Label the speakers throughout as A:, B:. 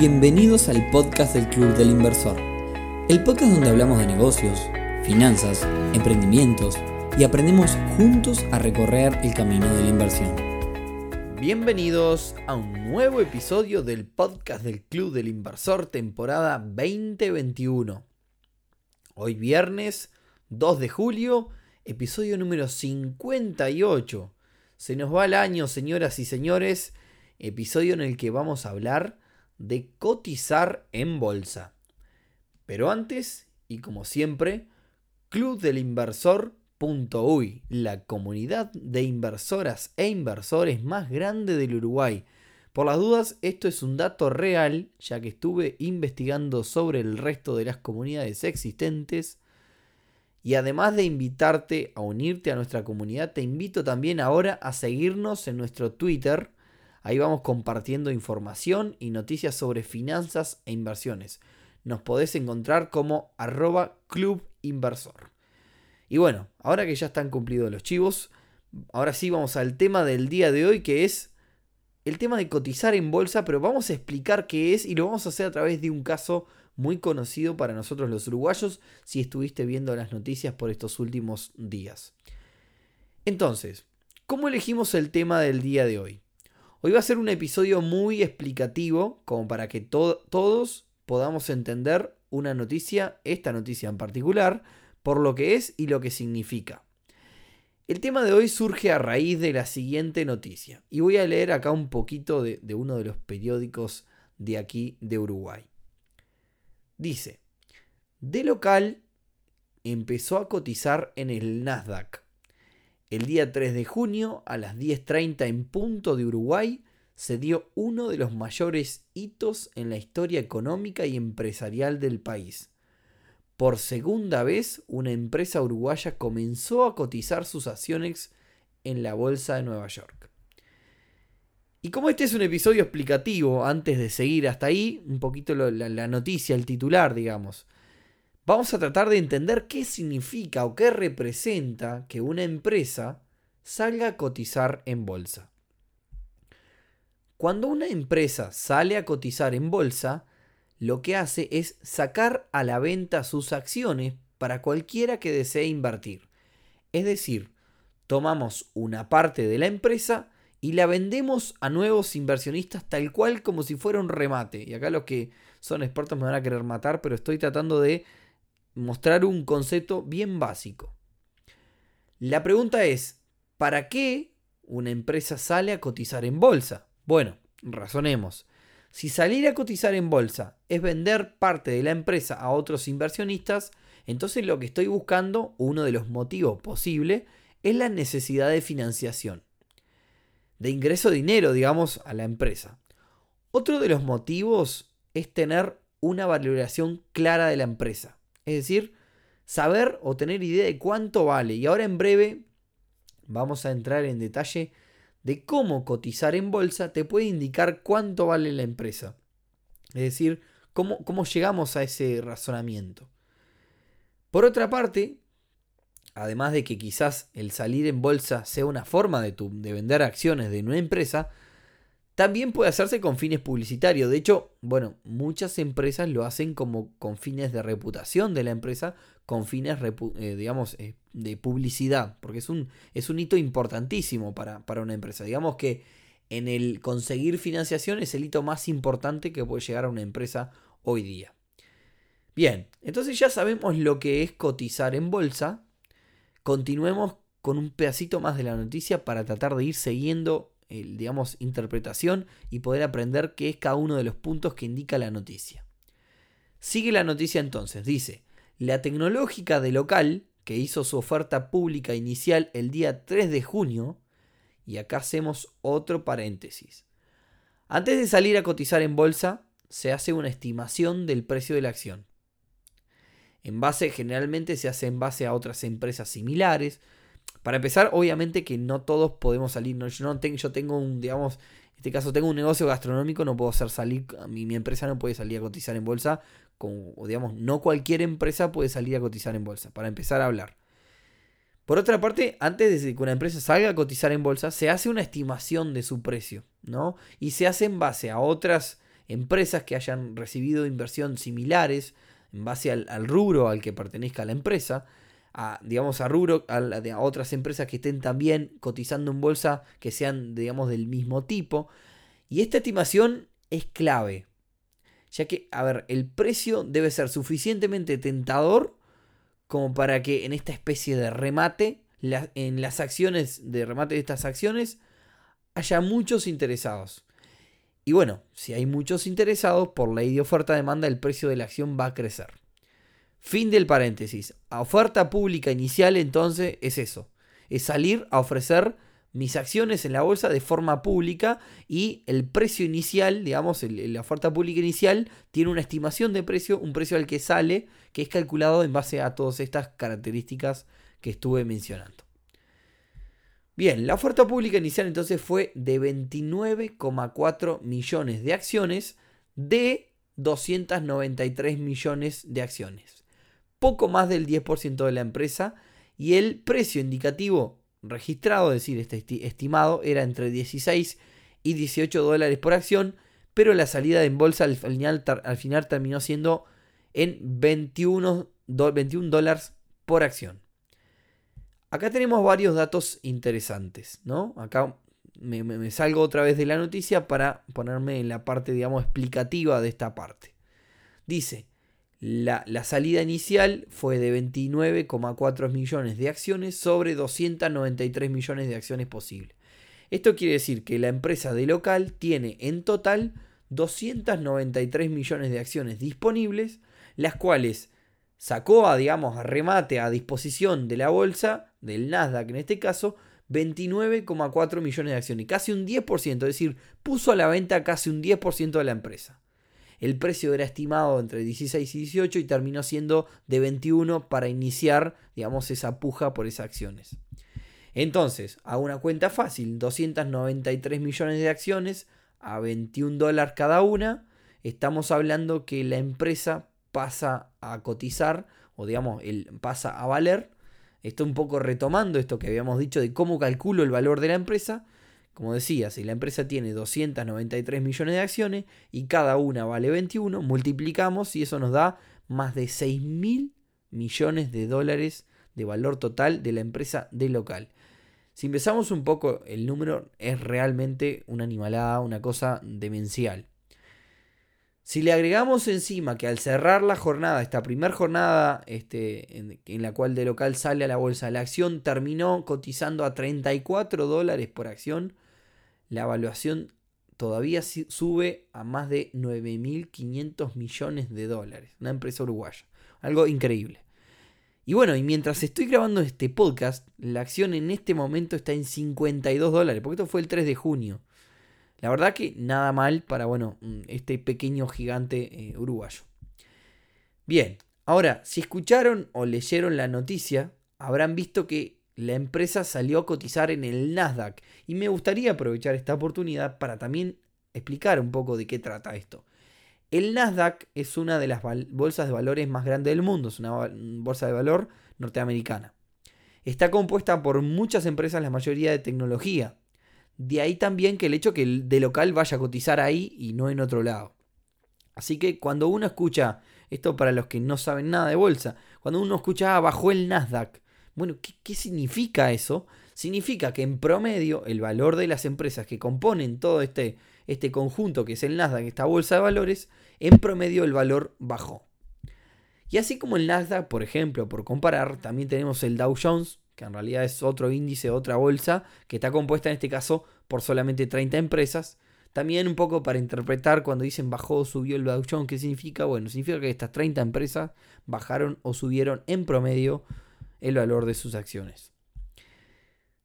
A: Bienvenidos al podcast del Club del Inversor, el podcast donde hablamos de negocios, finanzas, emprendimientos y aprendemos juntos a recorrer el camino de la inversión.
B: Bienvenidos a un nuevo episodio del podcast del Club del Inversor temporada 2021. Hoy viernes 2 de julio, episodio número 58. Se nos va el año, señoras y señores, episodio en el que vamos a hablar de cotizar en bolsa. Pero antes, y como siempre, clubdelinversor.uy, la comunidad de inversoras e inversores más grande del Uruguay. Por las dudas, esto es un dato real, ya que estuve investigando sobre el resto de las comunidades existentes. Y además de invitarte a unirte a nuestra comunidad, te invito también ahora a seguirnos en nuestro Twitter, Ahí vamos compartiendo información y noticias sobre finanzas e inversiones. Nos podés encontrar como arroba club inversor. Y bueno, ahora que ya están cumplidos los chivos, ahora sí vamos al tema del día de hoy que es el tema de cotizar en bolsa, pero vamos a explicar qué es y lo vamos a hacer a través de un caso muy conocido para nosotros los uruguayos si estuviste viendo las noticias por estos últimos días. Entonces, ¿cómo elegimos el tema del día de hoy? Hoy va a ser un episodio muy explicativo, como para que todos podamos entender una noticia, esta noticia en particular, por lo que es y lo que significa. El tema de hoy surge a raíz de la siguiente noticia, y voy a leer acá un poquito de, de uno de los periódicos de aquí de Uruguay. Dice, de local empezó a cotizar en el Nasdaq el día 3 de junio, a las 10.30 en punto de Uruguay, se dio uno de los mayores hitos en la historia económica y empresarial del país. Por segunda vez, una empresa uruguaya comenzó a cotizar sus acciones en la Bolsa de Nueva York. Y como este es un episodio explicativo, antes de seguir hasta ahí, un poquito la, noticia, el titular, digamos vamos a tratar de entender qué significa o qué representa que una empresa salga a cotizar en bolsa. Cuando una empresa sale a cotizar en bolsa, lo que hace es sacar a la venta sus acciones para cualquiera que desee invertir. Es decir, tomamos una parte de la empresa y la vendemos a nuevos inversionistas tal cual como si fuera un remate. Y acá los que son expertos me van a querer matar, pero estoy tratando de mostrar un concepto bien básico. La pregunta es, ¿para qué una empresa sale a cotizar en bolsa? Bueno, razonemos. Si salir a cotizar en bolsa es vender parte de la empresa a otros inversionistas, entonces lo que estoy buscando, uno de los motivos posibles, es la necesidad de financiación. De ingreso de dinero, digamos, a la empresa. Otro de los motivos es tener una valoración clara de la empresa. Es decir, saber o tener idea de cuánto vale. Y ahora en breve vamos a entrar en detalle de cómo cotizar en bolsa te puede indicar cuánto vale la empresa. Es decir, cómo, cómo llegamos a ese razonamiento. Por otra parte, además de que quizás el salir en bolsa sea una forma de, de vender acciones de una empresa, también puede hacerse con fines publicitarios. De hecho, bueno, muchas empresas lo hacen como con fines de reputación de la empresa, con fines, eh, digamos, eh, de publicidad, porque es un, es un hito importantísimo para, para, una empresa. Digamos que en el conseguir financiación es el hito más importante que puede llegar a una empresa hoy día. Bien, entonces ya sabemos lo que es cotizar en bolsa. Continuemos con un pedacito más de la noticia para tratar de ir siguiendo digamos, interpretación y poder aprender qué es cada uno de los puntos que indica la noticia. Sigue la noticia entonces, dice, la tecnológica de local, que hizo su oferta pública inicial el día 3 de junio, y acá hacemos otro paréntesis. Antes de salir a cotizar en bolsa, se hace una estimación del precio de la acción. En base, generalmente se hace en base a otras empresas similares, para empezar, obviamente que no todos podemos salir. yo, no tengo, yo tengo un, digamos, en este caso tengo un negocio gastronómico, no puedo hacer salir, mi, mi empresa no puede salir a cotizar en bolsa. o digamos, no cualquier empresa puede salir a cotizar en bolsa. Para empezar a hablar. Por otra parte, antes de que una empresa salga a cotizar en bolsa, se hace una estimación de su precio, ¿no? Y se hace en base a otras empresas que hayan recibido inversión similares en base al, rubro al que pertenezca la empresa, a, digamos, a rubro, a, otras empresas que estén también cotizando en bolsa que sean, digamos, del mismo tipo. Y esta estimación es clave, ya que, a ver, el precio debe ser suficientemente tentador como para que en esta especie de remate, en las acciones, de remate de estas acciones, haya muchos interesados. Y bueno, si hay muchos interesados, por ley de oferta-demanda, el precio de la acción va a crecer. Fin del paréntesis. A oferta pública inicial entonces es eso. Es salir a ofrecer mis acciones en la bolsa de forma pública y el precio inicial, digamos, la oferta pública inicial tiene una estimación de precio, un precio al que sale, que es calculado en base a todas estas características que estuve mencionando. Bien, la oferta pública inicial entonces fue de 29,4 millones de acciones de 293 millones de acciones. Poco más del 10% de la empresa y el precio indicativo registrado, es decir, este estimado, era entre 16 y 18 dólares por acción, pero la salida en bolsa al final, al final terminó siendo en 21, 21 dólares por acción. Acá tenemos varios datos interesantes, ¿no? Acá me, me, salgo otra vez de la noticia para ponerme en la parte, digamos, explicativa de esta parte. Dice, la, salida inicial fue de 29,4 millones de acciones sobre 293 millones de acciones posibles. Esto quiere decir que la empresa de local tiene en total 293 millones de acciones disponibles, las cuales sacó a, digamos, a remate a disposición de la bolsa, del Nasdaq en este caso, 29,4 millones de acciones, casi un 10%, es decir, puso a la venta casi un 10% de la empresa. El precio era estimado entre 16 y 18 y terminó siendo de 21 para iniciar, digamos, esa puja por esas acciones. Entonces, a una cuenta fácil, 293 millones de acciones a 21 dólares cada una, estamos hablando que la empresa pasa a cotizar, o digamos, el, pasa a valer. Esto un poco retomando esto que habíamos dicho de cómo calculo el valor de la empresa. Como decía, si la empresa tiene 293 millones de acciones y cada una vale 21, multiplicamos y eso nos da más de 6 mil millones de dólares de valor total de la empresa de local. Si empezamos un poco, el número es realmente una animalada, una cosa demencial. Si le agregamos encima que al cerrar la jornada, esta primera jornada este, en, la cual de local sale a la bolsa, la acción terminó cotizando a 34 dólares por acción, la evaluación todavía sube a más de 9.500 millones de dólares. Una empresa uruguaya. Algo increíble. Y bueno, y mientras estoy grabando este podcast, la acción en este momento está en 52 dólares, porque esto fue el 3 de junio. La verdad que nada mal para, bueno, este pequeño gigante eh, uruguayo. Bien, ahora, si escucharon o leyeron la noticia, habrán visto que la empresa salió a cotizar en el Nasdaq y me gustaría aprovechar esta oportunidad para también explicar un poco de qué trata esto. El Nasdaq es una de las bolsas de valores más grandes del mundo, es una bolsa de valor norteamericana. Está compuesta por muchas empresas, la mayoría de tecnología. De ahí también que el hecho que el de local vaya a cotizar ahí y no en otro lado. Así que cuando uno escucha, esto para los que no saben nada de bolsa, cuando uno escucha ah, bajó el Nasdaq, bueno, ¿qué, significa eso? Significa que en promedio el valor de las empresas que componen todo este, este conjunto que es el Nasdaq, esta bolsa de valores, en promedio el valor bajó. Y así como el Nasdaq, por ejemplo, por comparar, también tenemos el Dow Jones, que en realidad es otro índice, otra bolsa, que está compuesta en este caso por solamente 30 empresas. También un poco para interpretar cuando dicen bajó o subió el Dow Jones, ¿qué significa? Bueno, significa que estas 30 empresas bajaron o subieron en promedio el valor de sus acciones.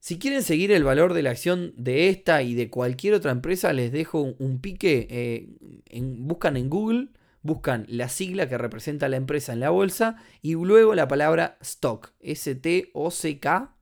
B: Si quieren seguir el valor de la acción de esta y de cualquier otra empresa, les dejo un, pique. Eh, buscan en Google, buscan la sigla que representa la empresa en la bolsa y luego la palabra stock, S-T-O-C-K.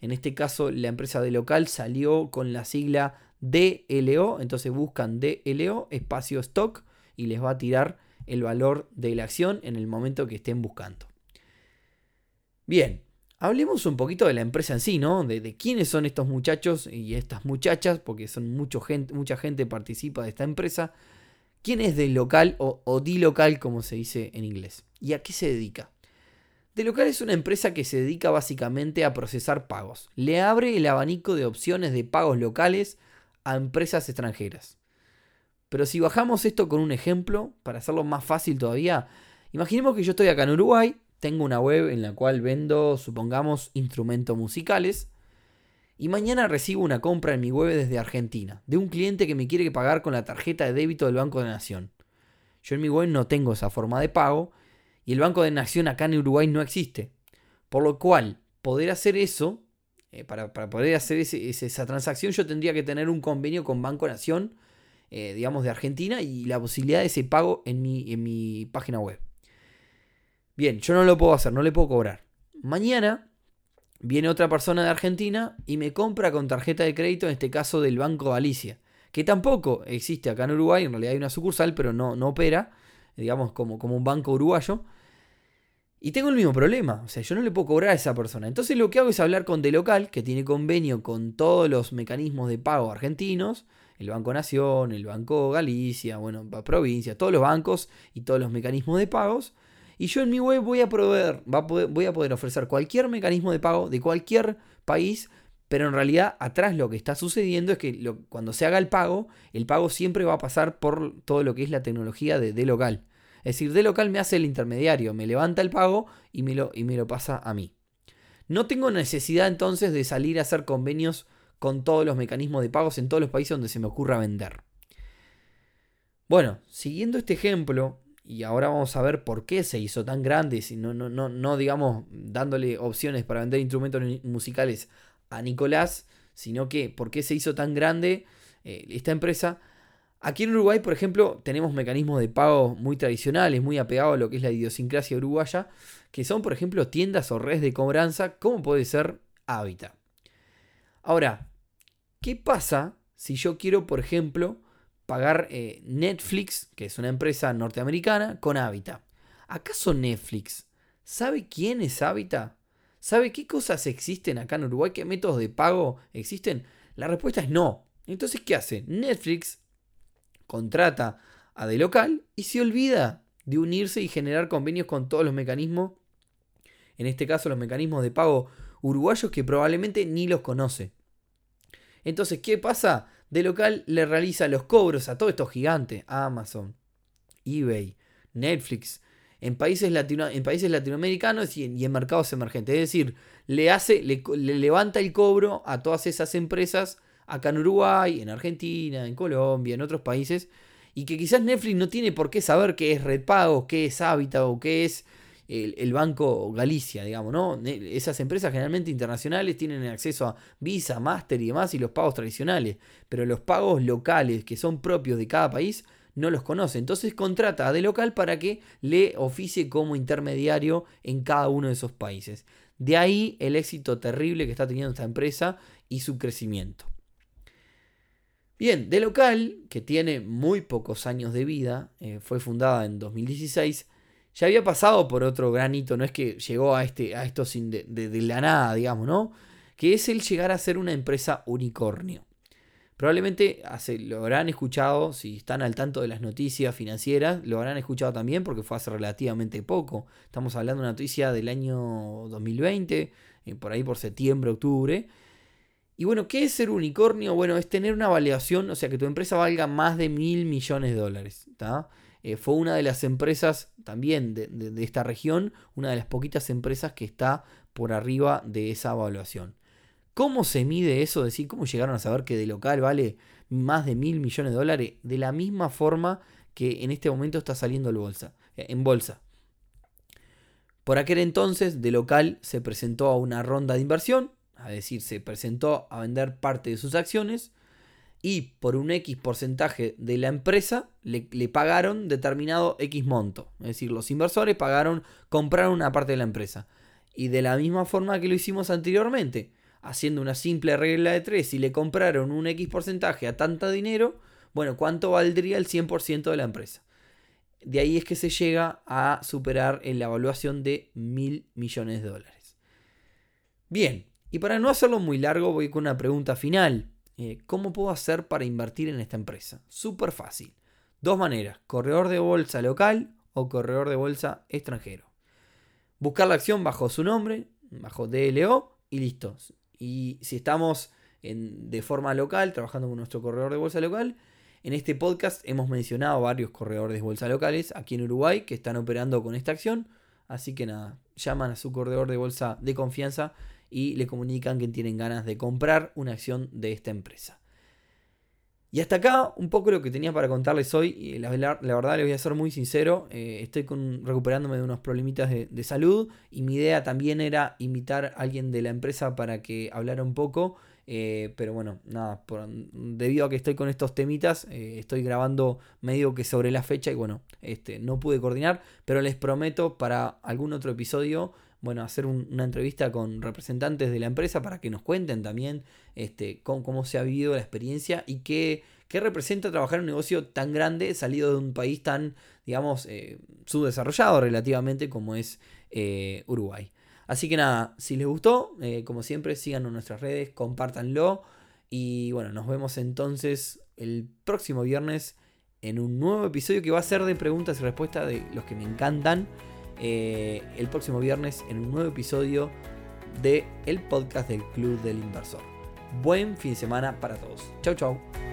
B: En este caso, la empresa de local salió con la sigla DLO, entonces buscan DLO, espacio stock, y les va a tirar el valor de la acción en el momento que estén buscando. Bien, hablemos un poquito de la empresa en sí, ¿no? De, quiénes son estos muchachos y estas muchachas, porque son mucho gente, mucha gente participa de esta empresa. ¿Quién es de local o, o local como se dice en inglés? ¿Y a qué se dedica? De local es una empresa que se dedica básicamente a procesar pagos. Le abre el abanico de opciones de pagos locales a empresas extranjeras. Pero si bajamos esto con un ejemplo, para hacerlo más fácil todavía, imaginemos que yo estoy acá en Uruguay, tengo una web en la cual vendo, supongamos, instrumentos musicales, y mañana recibo una compra en mi web desde Argentina, de un cliente que me quiere pagar con la tarjeta de débito del Banco de Nación. Yo en mi web no tengo esa forma de pago y el Banco de Nación acá en Uruguay no existe. Por lo cual, poder hacer eso, eh, para, poder hacer esa transacción, yo tendría que tener un convenio con Banco Nación, eh, digamos, de Argentina y la posibilidad de ese pago en mi, en mi página web. Bien, yo no lo puedo hacer, no le puedo cobrar. Mañana viene otra persona de Argentina y me compra con tarjeta de crédito, en este caso del Banco Galicia, que tampoco existe acá en Uruguay, en realidad hay una sucursal, pero no, no opera, digamos, como, como un banco uruguayo. Y tengo el mismo problema, o sea, yo no le puedo cobrar a esa persona. Entonces lo que hago es hablar con local que tiene convenio con todos los mecanismos de pago argentinos, el Banco Nación, el Banco Galicia, bueno, provincia, todos los bancos y todos los mecanismos de pagos y yo en mi web voy a, proveer, voy a poder ofrecer cualquier mecanismo de pago de cualquier país, pero en realidad atrás lo que está sucediendo es que cuando se haga el pago, el pago siempre va a pasar por todo lo que es la tecnología de, de local. Es decir, de local me hace el intermediario, me levanta el pago y me, lo, y me lo pasa a mí. No tengo necesidad entonces de salir a hacer convenios con todos los mecanismos de pagos en todos los países donde se me ocurra vender. Bueno, siguiendo este ejemplo, y ahora vamos a ver por qué se hizo tan grande, si no, no, no, no digamos dándole opciones para vender instrumentos musicales a Nicolás, sino que por qué se hizo tan grande eh, esta empresa. Aquí en Uruguay, por ejemplo, tenemos mecanismos de pago muy tradicionales, muy apegados a lo que es la idiosincrasia uruguaya, que son, por ejemplo, tiendas o redes de cobranza, como puede ser Hábitat. Ahora, ¿qué pasa si yo quiero, por ejemplo, pagar eh, Netflix, que es una empresa norteamericana, con Habitat. ¿Acaso Netflix sabe quién es Habitat? ¿Sabe qué cosas existen acá en Uruguay? ¿Qué métodos de pago existen? La respuesta es no. Entonces, ¿qué hace? Netflix contrata a de local y se olvida de unirse y generar convenios con todos los mecanismos, en este caso los mecanismos de pago uruguayos que probablemente ni los conoce. Entonces, ¿qué pasa? De local le realiza los cobros a todos estos gigantes, Amazon, eBay, Netflix, en países, en países latinoamericanos y en, mercados emergentes. Es decir, le, hace, le, levanta el cobro a todas esas empresas acá en Uruguay, en Argentina, en Colombia, en otros países, y que quizás Netflix no tiene por qué saber qué es Red Pago, qué es Habitat o qué es el, Banco Galicia, digamos, ¿no? Esas empresas generalmente internacionales tienen acceso a Visa, Master y demás y los pagos tradicionales, pero los pagos locales que son propios de cada país no los conoce. Entonces contrata a de local para que le oficie como intermediario en cada uno de esos países. De ahí el éxito terrible que está teniendo esta empresa y su crecimiento. Bien, de local, que tiene muy pocos años de vida, eh, fue fundada en 2016, ya había pasado por otro gran hito, no es que llegó a, este, a esto sin de, la nada, digamos, ¿no? Que es el llegar a ser una empresa unicornio. Probablemente lo habrán escuchado, si están al tanto de las noticias financieras, lo habrán escuchado también porque fue hace relativamente poco. Estamos hablando de una noticia del año 2020, eh, por ahí por septiembre, octubre. Y bueno, ¿qué es ser unicornio? Bueno, es tener una validación, o sea, que tu empresa valga más de mil millones de dólares. ¿está? Eh, fue una de las empresas también de, esta región, una de las poquitas empresas que está por arriba de esa evaluación. ¿Cómo se mide eso? Es decir, ¿cómo llegaron a saber que de local vale más de mil millones de dólares? De la misma forma que en este momento está saliendo bolsa, eh, en bolsa. Por aquel entonces, de local se presentó a una ronda de inversión, es decir, se presentó a vender parte de sus acciones y por un X porcentaje de la empresa le, pagaron determinado X monto. Es decir, los inversores pagaron, compraron una parte de la empresa. Y de la misma forma que lo hicimos anteriormente, haciendo una simple regla de tres, si le compraron un X porcentaje a tanto dinero, bueno, ¿cuánto valdría el 100% de la empresa? De ahí es que se llega a superar en la evaluación de mil millones de dólares. Bien, y para no hacerlo muy largo, voy con una pregunta final. Eh, ¿Cómo puedo hacer para invertir en esta empresa? Súper fácil. Dos maneras, corredor de bolsa local o corredor de bolsa extranjero. Buscar la acción bajo su nombre, bajo DLO y listo. Y si estamos en, de forma local, trabajando con nuestro corredor de bolsa local, en este podcast hemos mencionado varios corredores de bolsa locales aquí en Uruguay que están operando con esta acción. Así que nada, llaman a su corredor de bolsa de confianza y le comunican que tienen ganas de comprar una acción de esta empresa. Y hasta acá un poco lo que tenía para contarles hoy. Y la, verdad les voy a ser muy sincero. Eh, estoy recuperándome de unos problemitas de, salud. Y mi idea también era invitar a alguien de la empresa para que hablara un poco. Eh, pero bueno, nada, debido a que estoy con estos temitas, eh, estoy grabando medio que sobre la fecha y bueno, este, no pude coordinar, pero les prometo para algún otro episodio bueno, hacer una entrevista con representantes de la empresa para que nos cuenten también este, cómo, se ha vivido la experiencia y qué, representa trabajar en un negocio tan grande salido de un país tan, digamos, eh, subdesarrollado relativamente como es eh, Uruguay. Así que nada, si les gustó, eh, como siempre, síganos en nuestras redes, compártanlo y bueno, nos vemos entonces el próximo viernes en un nuevo episodio que va a ser de preguntas y respuestas de los que me encantan. Eh, el próximo viernes en un nuevo episodio de el podcast del Club del Inversor. Buen fin de semana para todos. Chau, chau.